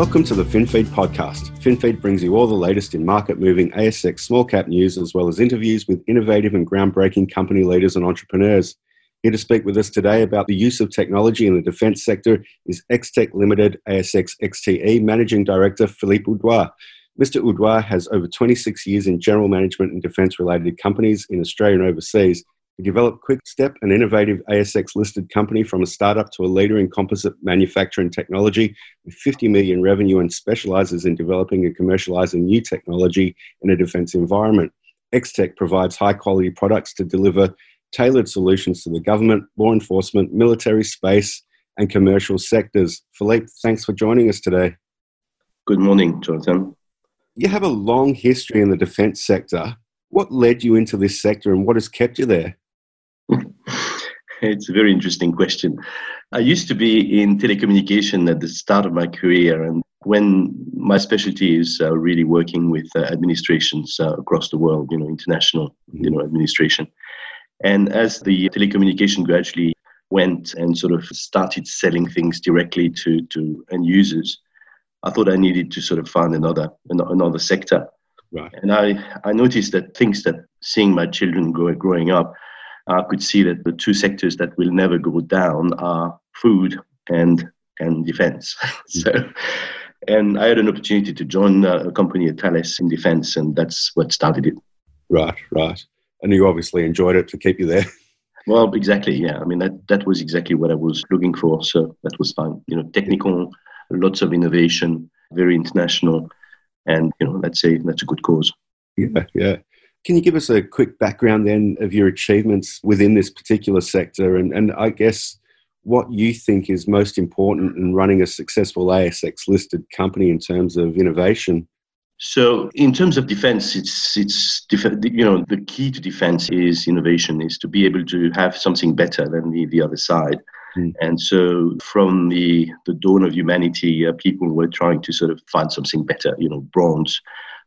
Welcome to the FinFeed podcast. FinFeed brings you all the latest in market moving ASX small cap news, as well as interviews with innovative and groundbreaking company leaders and entrepreneurs. Here to speak with us today about the use of technology in the defence sector is Xtek Limited ASX XTE Managing Director Philippe Odouard. Mr. Odouard has over 26 years in general management and defence related companies in Australia and overseas. Developed Quickstep, an innovative ASX listed company from a startup to a leader in composite manufacturing technology with 50 million revenue and specializes in developing and commercializing new technology in a defense environment. Xtek provides high quality products to deliver tailored solutions to the government, law enforcement, military, space, and commercial sectors. Philippe, thanks for joining us today. Good morning, Jonathan. You have a long history in the defense sector. What led you into this sector and what has kept you there? It's a very interesting question. I used to be in telecommunication at the start of my career, and when my specialty is uh, really working with uh, administrations uh, across the world, you know, international, you mm-hmm. know, administration. And as the telecommunication gradually went and sort of started selling things directly to, to end users, I thought I needed to sort of find another another sector. Right. And I, I noticed that things that seeing my children grow, growing up I could see that the two sectors that will never go down are food and and defense. so, and I had an opportunity to join a company at Thales in defense, and that's what started it. Right, right. And you obviously enjoyed it to keep you there. Well, exactly. Yeah, I mean that that was exactly what I was looking for. So that was fine. You know, technical, lots of innovation, very international, and you know, let's say that's a good cause. Yeah, yeah. Can you give us a quick background then of your achievements within this particular sector and, and I guess what you think is most important in running a successful ASX listed company in terms of innovation? So, in terms of defense, it's it's you know the key to defense is innovation, is to be able to have something better than the, the other side. Mm. And so, from the the dawn of humanity, uh, people were trying to sort of find something better. You know, bronze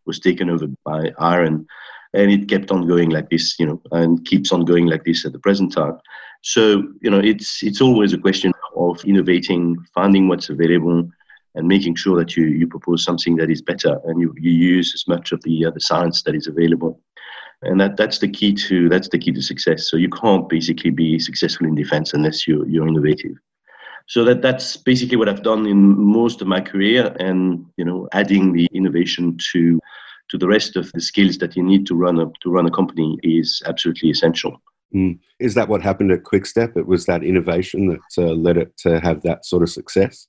was taken over by iron and it kept on going like this, you know, and keeps on going like this at the present time. So, you know, it's it's always a question of innovating, finding what's available, and making sure that you you propose something that is better, and you, you use as much of the uh, the science that is available. And that, that's the key to that's the key to success. So you can't basically be successful in defense unless you're you're innovative. So that that's basically what I've done in most of my career, and you know, adding the innovation to to the rest of the skills that you need to run a to run a company is absolutely essential. Mm. Is that what happened at Quickstep? It was that innovation that uh, led it to have that sort of success.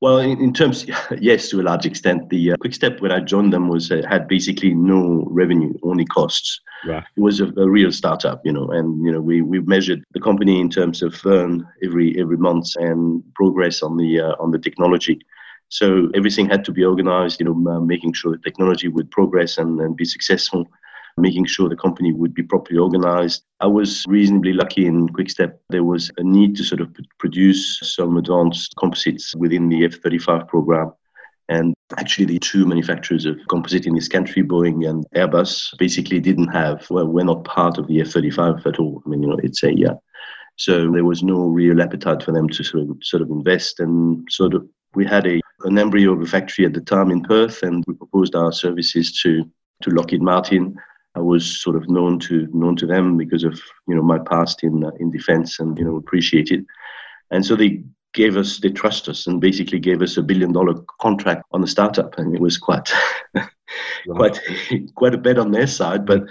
Well, in, in terms, yes, to a large extent. The uh, Quickstep when I joined them was uh, had basically no revenue, only costs. Right. It was a, a, real startup, you know, and you know we, we measured the company in terms of earn every every month and progress on the uh, on the technology. So everything had to be organized, you know, making sure the technology would progress and, and be successful, making sure the company would be properly organized. I was reasonably lucky in Quickstep. There was a need to sort of produce some advanced composites within the F 35 program. And actually, the two manufacturers of composite in this country, Boeing and Airbus, basically didn't have, well, we're not part of the F 35 at all. I mean, you know, it's a, yeah. So there was no real appetite for them to sort of, sort of invest and sort of we had a, an embryo of a factory at the time in Perth, and we proposed our services to, to Lockheed Martin. I was sort of known to known to them because of you know my past in uh, in defense and you know appreciated, and so they gave us they trust us and basically gave us a billion dollar contract on the startup, and it was quite quite quite a bet on their side, but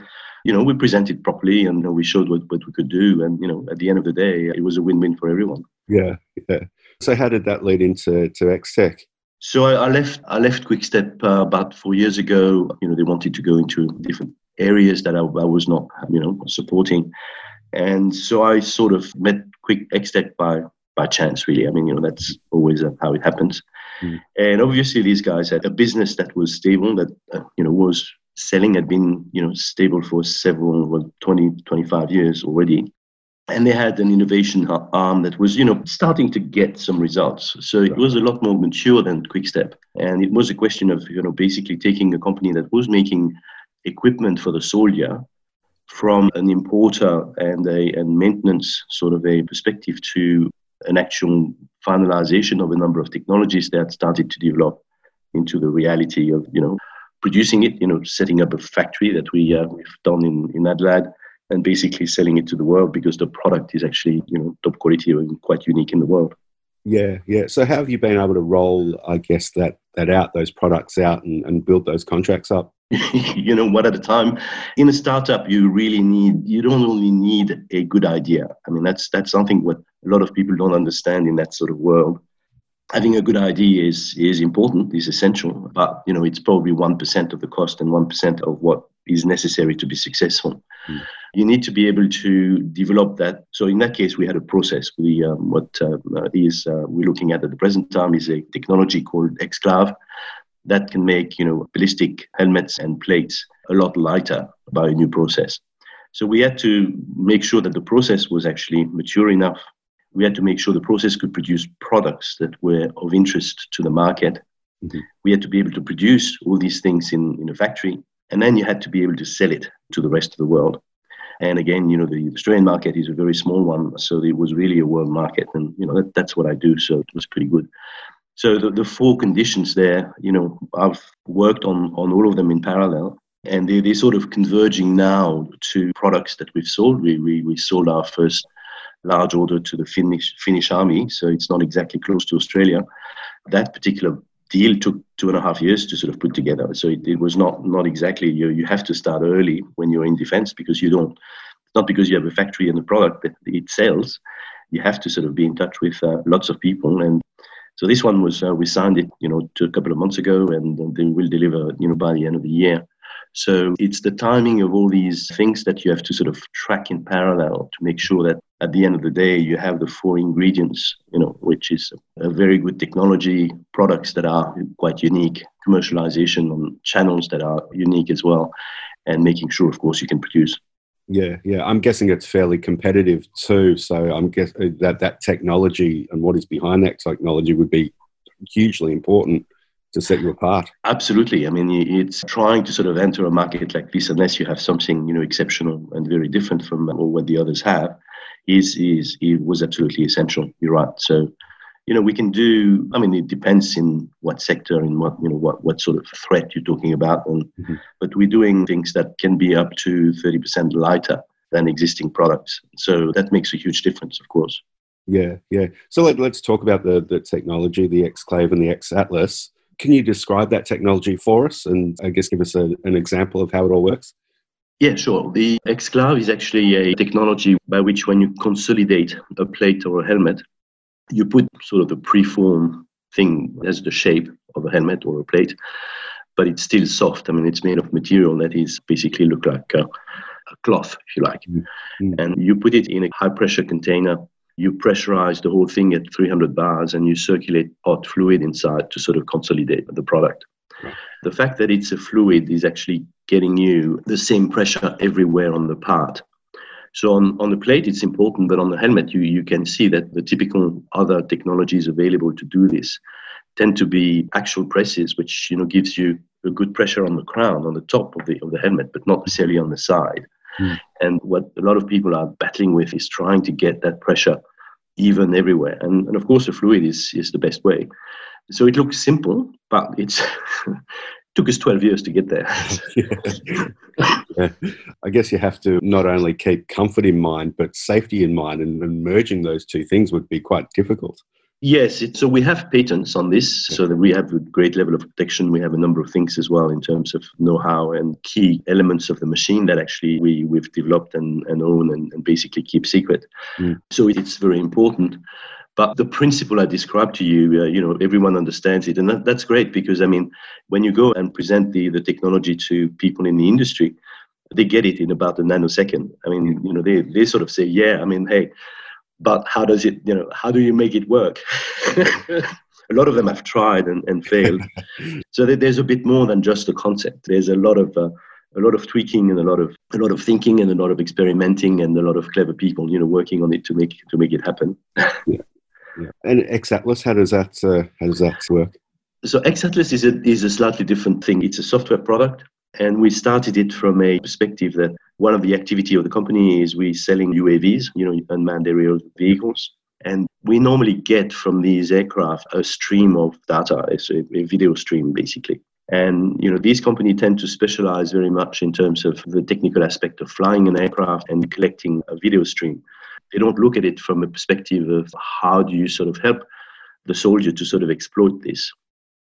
you know, we presented properly and you know, we showed what, what we could do. And, you know, at the end of the day, it was a win-win for everyone. Yeah, yeah. So how did that lead into to Xtek? So I, I left I left Quickstep uh, about four years ago. You know, they wanted to go into different areas that I, I was not, you know, supporting, and so I sort of met Quick Xtek by by chance, really. I mean, you know, that's always uh, how it happens. Mm. And obviously, these guys had a business that was stable, that uh, you know was selling, had been you know stable for several, well, 20, 25 years already and they had an innovation arm that was you know starting to get some results. So it was a lot more mature than Quickstep. And it was a question of you know basically taking a company that was making equipment for the soldier from an importer and a and maintenance sort of a perspective to an actual finalization of a number of technologies that started to develop into the reality of, you know, producing it, you know, setting up a factory that we, uh, we've done in, in Adelaide and basically selling it to the world because the product is actually, you know, top quality and quite unique in the world. Yeah, yeah. So how have you been able to roll, I guess, that that out, those products out, and, and build those contracts up? you know, one at a time. In a startup, you really need you don't only need a good idea. I mean, that's that's something what a lot of people don't understand in that sort of world. Having a good idea is is important, is essential, but you know, it's probably one percent of the cost and one percent of what is necessary to be successful. Mm you need to be able to develop that. So in that case, we had a process. We um, what uh, is uh, we're looking at at the present time is a technology called XCLAV that can make you know ballistic helmets and plates a lot lighter by a new process. So we had to make sure that the process was actually mature enough. We had to make sure the process could produce products that were of interest to the market. Mm-hmm. We had to be able to produce all these things in, in a factory, and then you had to be able to sell it to the rest of the world. And again, you know, the Australian market is a very small one, so it was really a world market, and you know that, that's what I do, so it was pretty good. So the, the four conditions there, you know, I've worked on on all of them in parallel, and they, they're sort of converging now to products that we've sold. We, we, we sold our first large order to the Finnish, Finnish army, so it's not exactly close to Australia. That particular deal took two and a half years to sort of put together. So it, it was not not exactly you. You have to start early when you're in defense because you don't. Not because you have a factory and a product that it sells. You have to sort of be in touch with uh, lots of people and. So this one was uh, we signed it, you know, a couple of months ago, and, and they will deliver, you know, by the end of the year. So it's the timing of all these things that you have to sort of track in parallel to make sure that at the end of the day you have the four ingredients, you know, which is a very good technology, products that are quite unique, commercialization on channels that are unique as well, and making sure, of course, you can produce. Yeah, yeah. I'm guessing it's fairly competitive too. So I'm guessing uh, that that technology and what is behind that technology would be hugely important to set you apart. Absolutely. I mean, it's trying to sort of enter a market like this unless you have something you know exceptional and very different from what the others have. Is is it was absolutely essential. You're right. So, you know, we can do. I mean, it depends in what sector and what you know what what sort of threat you're talking about. And mm-hmm. but we're doing things that can be up to thirty percent lighter than existing products. So that makes a huge difference, of course. Yeah, yeah. So let, us talk about the, the technology, the XCLAV and the X Atlas. Can you describe that technology for us and I guess give us a, an example of how it all works? Yeah, sure. The XCLAV is actually a technology by which when you consolidate a plate or a helmet, you put sort of the preform thing as the shape of a helmet or a plate, but it's still soft. I mean, it's made of material that is basically look like a, a cloth, if you like. Mm-hmm. And you put it in a high pressure container you pressurize the whole thing at 300 bars and you circulate hot fluid inside to sort of consolidate the product. Right. The fact that it's a fluid is actually getting you the same pressure everywhere on the part. So on, on the plate, it's important, but on the helmet, you, you can see that the typical other technologies available to do this tend to be axial presses, which you know gives you a good pressure on the crown, on the top of the of the helmet, but not necessarily on the side. Mm. And what a lot of people are battling with is trying to get that pressure even everywhere. And, and of course, the fluid is, is the best way. So it looks simple, but it's took us 12 years to get there. yeah. I guess you have to not only keep comfort in mind, but safety in mind, and, and merging those two things would be quite difficult. Yes, it, so we have patents on this, so that we have a great level of protection. We have a number of things as well in terms of know-how and key elements of the machine that actually we, we've developed and, and own and, and basically keep secret. Mm. So it's very important. But the principle I described to you, uh, you know, everyone understands it, and that, that's great because I mean, when you go and present the the technology to people in the industry, they get it in about a nanosecond. I mean, you know, they they sort of say, yeah, I mean, hey but how does it you know how do you make it work? A lot of them have tried and, and failed. So there's a bit more than just a concept. There's a lot of uh, a lot of tweaking and a lot of a lot of thinking and a lot of experimenting and a lot of clever people you know working on it to make to make it happen. Yeah. Yeah. and X Atlas how does that uh, how does that work so X Atlas is a, is a slightly different thing it's a software product and we started it from a perspective that one of the activity of the company is we selling UAVs, you know, unmanned aerial vehicles. And we normally get from these aircraft a stream of data, it's a, a video stream basically. And you know, these companies tend to specialize very much in terms of the technical aspect of flying an aircraft and collecting a video stream. They don't look at it from a perspective of how do you sort of help the soldier to sort of exploit this.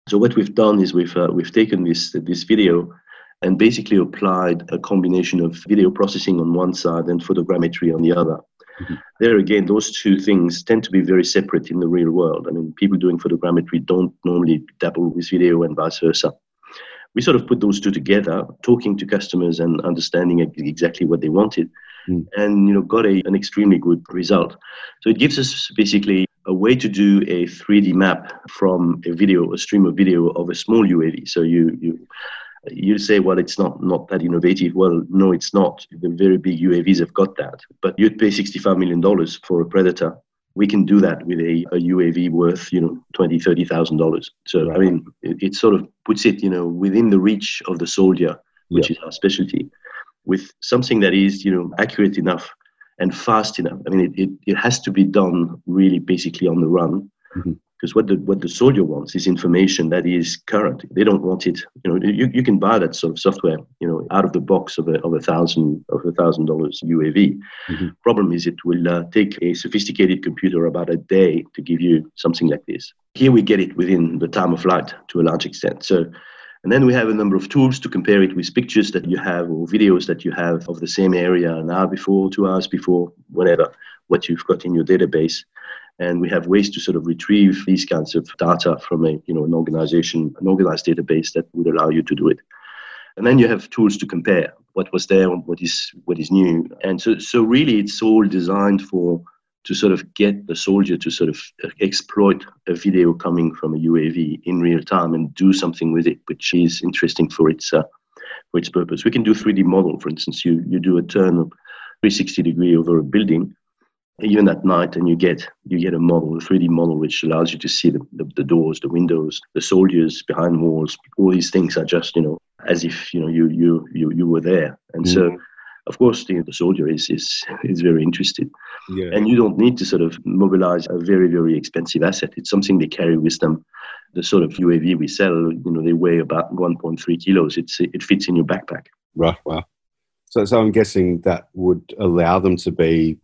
So what we've done is we've uh, we've taken this this video and basically applied a combination of video processing on one side and photogrammetry on the other. Mm-hmm. There again, those two things tend to be very separate in the real world. I mean, people doing photogrammetry don't normally dabble with video and vice versa. We sort of put those two together, talking to customers and understanding exactly what they wanted, mm. and you know, got a, an extremely good result. So it gives us basically a way to do a 3D map from a video, a stream of video of a small UAV. So you you you say, well, it's not not that innovative. Well, no, it's not. The very big UAVs have got that, but you'd pay sixty-five million dollars for a Predator. We can do that with a, a UAV worth, you know, twenty, thirty thousand dollars. So right. I mean, it, it, sort of puts it, you know, within the reach of the soldier, which is our specialty, with something that is, you know, accurate enough and fast enough. I mean, it, it, it has to be done really basically on the run. Mm-hmm because what the what the soldier wants is information that is current. They don't want it. You know, you, you can buy that sort of software. You know, out of the box of a of a thousand of a thousand dollars UAV. Mm-hmm. Problem is, it will uh, take a sophisticated computer about a day to give you something like this. Here we get it within the time of flight to a large extent. So. And then we have a number of tools to compare it with pictures that you have or videos that you have of the same area an hour before, two hours before, whatever, what you've got in your database and we have ways to sort of retrieve these kinds of data from a you know an organization an organized database that would allow you to do it and then you have tools to compare what was there what is what is new and so so really it's all designed for to sort of get the soldier to sort of exploit a video coming from a UAV in real time and do something with it, which is interesting for its uh, for its purpose. We can do 3D model, for instance. You you do a turn of 360 degree over a building, even at night and you get you get a model a 3d model which allows you to see the, the, the, doors the windows the soldiers behind walls. All these things are just you know as if you know you you you, you were there. And mm. so of course the, the soldier is is is very interested. Yeah. and you don't need to sort of mobilize a very very expensive asset. It's something they carry with them. The sort of uav we sell you know they weigh about 1.3 kilos. It's it fits in your backpack. Right wow. So, so i'm guessing that would allow them to be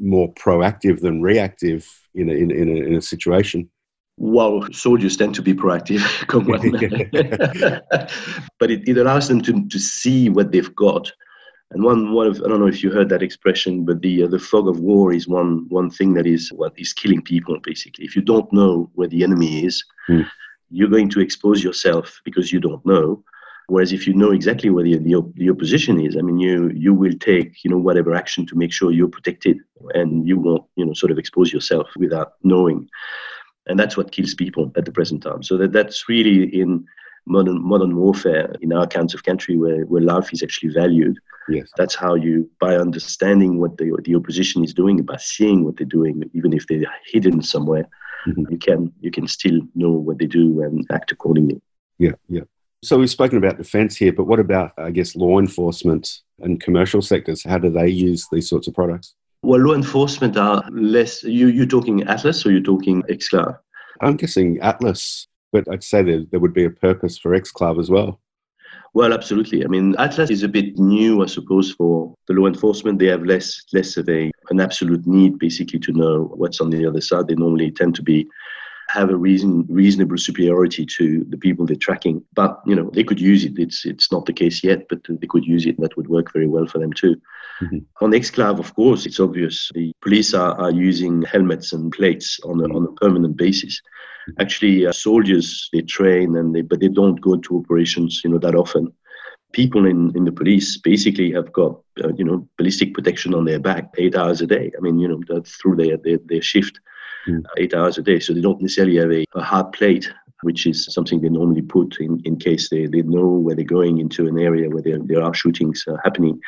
more proactive than reactive in a, in, in, a, in a situation. Well, soldiers tend to be proactive, but it, it allows them to, to see what they've got. And one, one of, I don't know if you heard that expression, but the uh, the fog of war is one one thing that is what is killing people basically. If you don't know where the enemy is, mm. you're going to expose yourself because you don't know, Whereas if you know exactly where the, the, the, opposition is, I mean, you you will take you know whatever action to make sure you're protected, and you won't you know sort of expose yourself without knowing, and that's what kills people at the present time. So that that's really in modern modern warfare in our kinds of country where, where life is actually valued. Yes. That's how you by understanding what the the opposition is doing, by seeing what they're doing, even if they're hidden somewhere, mm-hmm. you can you can still know what they do and act accordingly. Yeah, yeah. So we've spoken about defence here, but what about, I guess, law enforcement and commercial sectors? How do they use these sorts of products? Well, law enforcement are less. You you're talking Atlas or you're talking Exclave? I'm guessing Atlas, but I'd say there there would be a purpose for Exclave as well. Well, absolutely. I mean, Atlas is a bit new, I suppose, for the law enforcement. They have less less of a an absolute need, basically, to know what's on the other side. They normally tend to be have a reason reasonable superiority to the people they're tracking. But you know they could use it. It's it's not the case yet, but they could use it. And that would work very well for them too. Mm-hmm. On Exclave, of course, it's obvious. The police are, are using helmets and plates on a, on a permanent basis. Mm-hmm. Actually, uh, soldiers they train and they but they don't go to operations you know that often people in, in the police basically have got uh, you know ballistic protection on their back eight hours a day. I mean you know through their, their, their shift mm. eight hours a day. So they don't necessarily have a, a hard plate, which is something they normally put in, in case they, they know where they're going into an area where there, there are shootings uh, happening.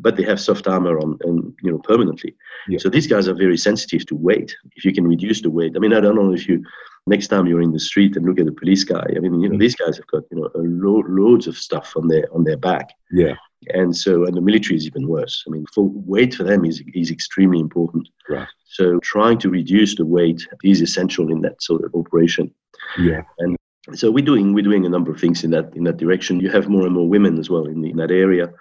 But they have soft armor on, and you know, permanently. Yeah. So these guys are very sensitive to weight. If you can reduce the weight, I mean, I don't know if you next time you're in the street and look at the police guy. I mean, you know, mm. these guys have got you know lo- loads of stuff on their on their back. Yeah And so, and the military is even worse. I mean, for weight for them is, is extremely important. Right. So trying to reduce the weight is essential in that sort of operation. Yeah. And so we're doing we're doing a number of things in that in that direction. You have more and more women as well in, the, in that area.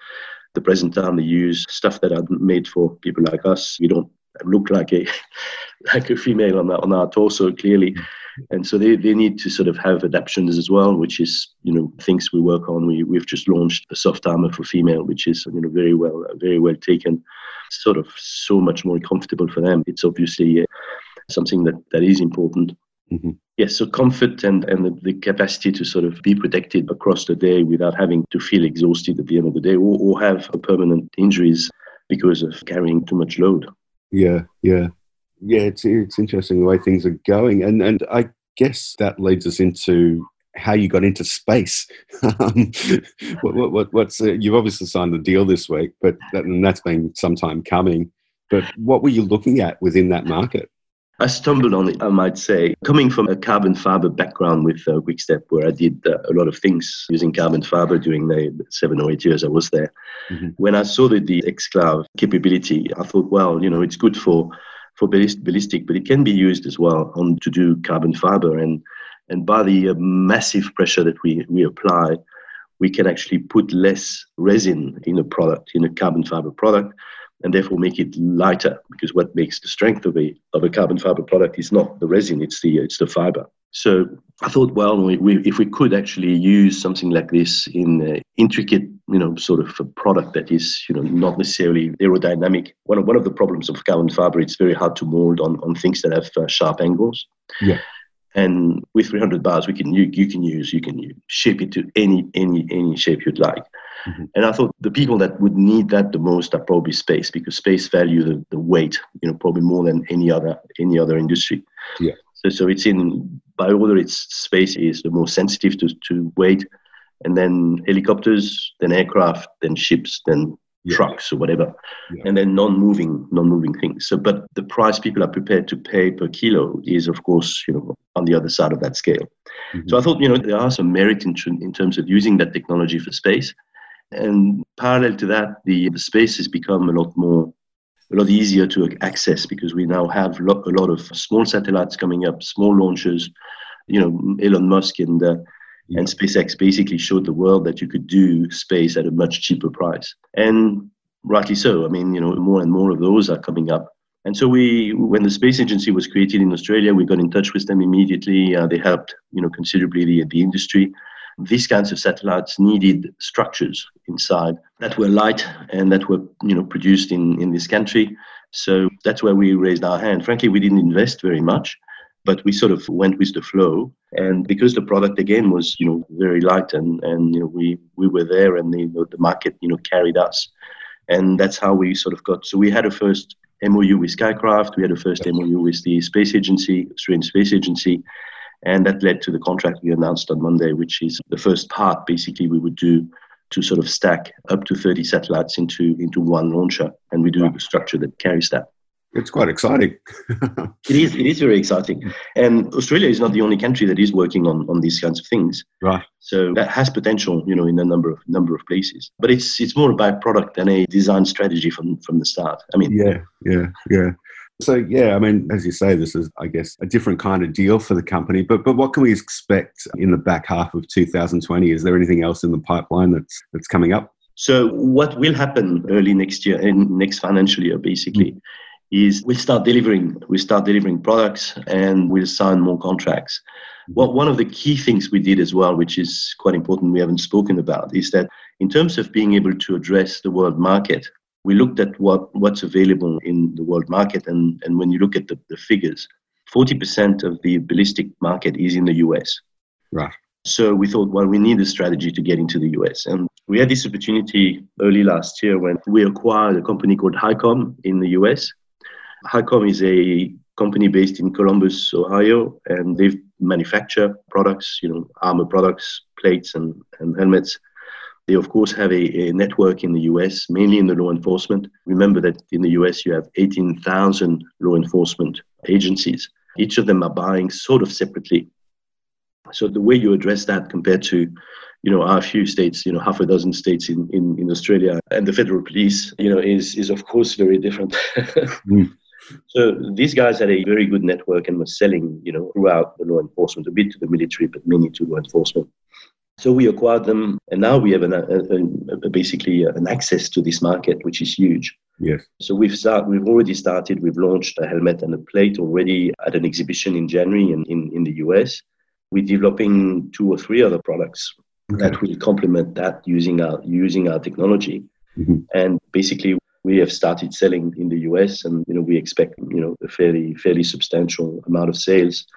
The present time they use stuff that are made for people like us. We don't look like a like a female on our, on our torso clearly. Mm. And so they, they need to sort of have adaptations as well, which is, you know, things we work on. We, we've just launched a soft armor for female, which is, you know, very well, very well taken, sort of so much more comfortable for them. It's obviously uh, something that, that is important. Mm-hmm. Yes, so comfort and, and the, the, capacity to sort of be protected across the day without having to feel exhausted at the end of the day or, or have permanent injuries because of carrying too much load. Yeah, yeah. Yeah, it's it's interesting the way things are going, and and I guess that leads us into how you got into space. um, what, what, what, what's uh, you've obviously signed the deal this week, but that, and that's been some time coming. But what were you looking at within that market? I stumbled on it, I might say, coming from a carbon fiber background with uh, Quickstep, where I did uh, a lot of things using carbon fiber during the seven or eight years I was there. Mm-hmm. When I saw the, the xCloud capability, I thought, well, you know, it's good for for ballistic, but it can be used as well on to do carbon fiber. And and by the uh, massive pressure that we we apply, we can actually put less resin in a product, in a carbon fiber product, and therefore make it lighter. Because what makes the strength of a of a carbon fiber product is not the resin; it's the it's the fiber. So I thought, well, we, we, if we could actually use something like this in intricate, you know, sort of a product that is, you know, not necessarily aerodynamic. One of one of the problems of carbon fiber, it's very hard to mold on on things that have uh, sharp angles. Yeah. And with 300 bars, we can you, you can use you can shape it to any any any shape you'd like. Mm-hmm. And I thought the people that would need that the most are probably space because space value the, the weight, you know, probably more than any other any other industry. Yeah. So, so it's in by order, its space is the most sensitive to, to weight, and then helicopters, then aircraft, then ships, then yeah. trucks or whatever, yeah. and then non-moving non-moving things. So, but the price people are prepared to pay per kilo is, of course, you know, on the other side of that scale. Mm-hmm. So I thought, you know, there are some merit in, in terms of using that technology for space. And parallel to that, the, space has become a lot more a lot easier to access because we now have a lot, a lot of small satellites coming up, small launches. You know, Elon Musk and uh, yeah. and SpaceX basically showed the world that you could do space at a much cheaper price, and rightly so. I mean, you know, more and more of those are coming up. And so we, when the space agency was created in Australia, we got in touch with them immediately. Uh, they helped, you know, considerably the, the industry these kinds of satellites needed structures inside that were light and that were you know produced in, in this country. So that's where we raised our hand. Frankly, we didn't invest very much, but we sort of went with the flow. And because the product again was you know very light and and you know we we were there and the the market you know carried us, and that's how we sort of got. So we had a first MOU with Skykraft. We had a first MOU with the Space Agency, Australian Space Agency, and that led to the contract we announced on Monday, which is the first part basically we would do to sort of stack up to 30 satellites into, into one launcher. And we do wow. a structure that carries that. It's quite exciting. it is. It is very exciting, and Australia is not the only country that is working on, on these kinds of things. Right. So that has potential, you know, in a number of number of places. But it's it's more about product than a design strategy from from the start. I mean, yeah, yeah, yeah. So yeah, I mean, as you say, this is, I guess, a different kind of deal for the company. But but what can we expect in the back half of 2020? Is there anything else in the pipeline that's that's coming up? So what will happen early next year and next financial year, basically, mm. is we'll start delivering. We start delivering products, and we'll sign more contracts. Mm. Well, one of the key things we did as well, which is quite important, we haven't spoken about, is that in terms of being able to address the world market, we looked at what, what's available in the world market, and, and when you look at the, the figures, 40% of the ballistic market is in the US. Right. So we thought, well, we need a strategy to get into the US. And we had this opportunity early last year when we acquired a company called HighCom in the US. HighCom is a company based in Columbus, Ohio, and they manufacture products, you know, armor products, plates, and, and helmets they, of course, have a, a, network in the US, mainly in the law enforcement. Remember that in the US, you have 18,000 law enforcement agencies. Each of them are buying sort of separately. So the way you address that compared to you know, a few states, you know, half a dozen states in, in, in Australia, and the federal police, you know, is is of course very different. mm. So these guys had a very good network and were selling, you know, throughout the law enforcement, a bit to the military, but mainly to law enforcement. So we acquired them, and now we have an, a, a, basically an access to this market, which is huge. Yes. So we've start, we've already started. We've launched a helmet and a plate already at an exhibition in January in, in, in the US. We're developing two or three other products okay. that will complement that using our using our technology. Mm-hmm. And basically, we have started selling in the US, and you know we expect you know a fairly fairly substantial amount of sales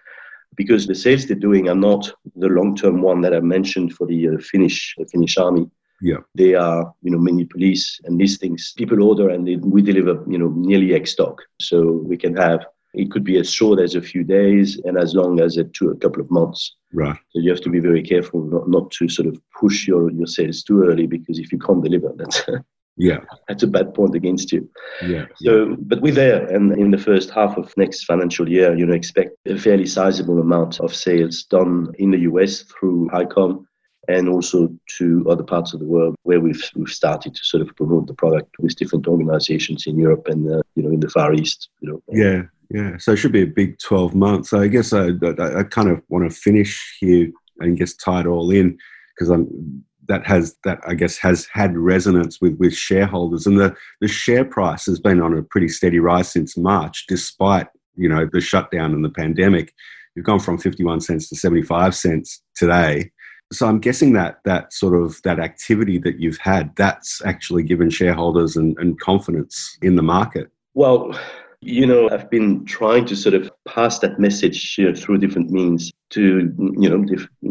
because the sales they're doing are not the long-term one that I mentioned for the uh, Finnish the Finnish army. Yeah, they are you know many police and these things people order and they, we deliver you know nearly X stock, so we can have it could be as short as a few days and as long as a, two, a couple of months. Right. So you have to be very careful not, not to sort of push your, your sales too early because if you can't deliver, that's yeah that's a bad point against you yeah so but we're there and in the first half of next financial year you know expect a fairly sizable amount of sales done in the us through HighCom and also to other parts of the world where we've we've started to sort of promote the product with different organizations in Europe and uh, you know in the Far East. You know. Yeah, yeah. So it should be a big twelve months. So I guess I, I, I kind of want to finish here and just tie it all in because I'm that has that I guess has had resonance with with shareholders, and the the share price has been on a pretty steady rise since March, despite you know the shutdown and the pandemic. You've gone from 51 cents to 75 cents today. So I'm guessing that that sort of that activity that you've had that's actually given shareholders and, and confidence in the market. Well, you know, I've been trying to sort of pass that message uh, through different means to, you know,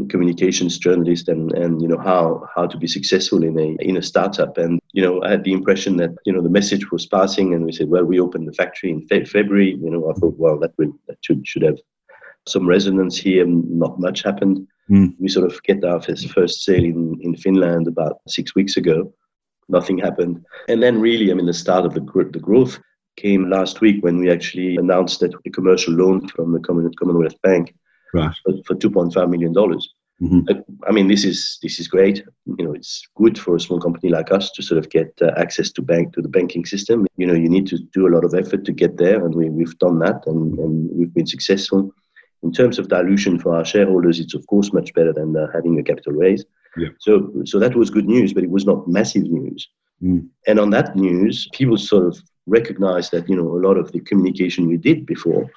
communications journalists and, and, you know, how, how to be successful in a, in a startup. And, you know, I had the impression that, you know, the message was passing and we said, well, we opened the factory in fe- February. You know, I thought, well, that, will, that should, should have some resonance here. Not much happened. Mm. We sort of get our first sale in, in Finland about six weeks ago. Nothing happened. And then really, I mean, the start of the, the growth came last week when we actually announced that the commercial loan from the Commonwealth Bank right. for, for 2.5 million dollars. Mm-hmm. I mean, this is this is great. You know, it's good for a small company like us to sort of get uh, access to bank to the banking system. You know, you need to do a lot of effort to get there, and we, we've done that, and, and we've been successful. In terms of dilution for our shareholders, it's of course much better than uh, having a capital raise. Yeah. So, so that was good news, but it was not massive news. Mm. And on that news, people sort of recognized that you know a lot of the communication we did before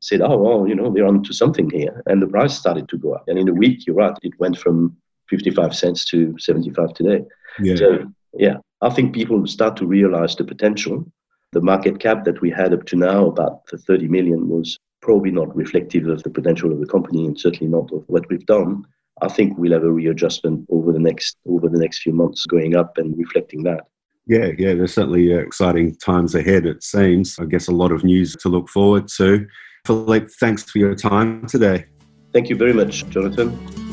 said, oh well, you know they're onto something here, and the price started to go up. And in a week, you're right, it went from 55 cents to 75 today. Yeah. So yeah, I think people start to realize the potential. The market cap that we had up to now, about the 30 million, was probably not reflective of the potential of the company, and certainly not of what we've done. I think we'll have a readjustment over the next over the next few months, going up and reflecting that. Yeah, yeah, there's certainly uh, exciting times ahead, it seems. I guess a lot of news to look forward to. Philippe, thanks for your time today. Thank you very much, Jonathan.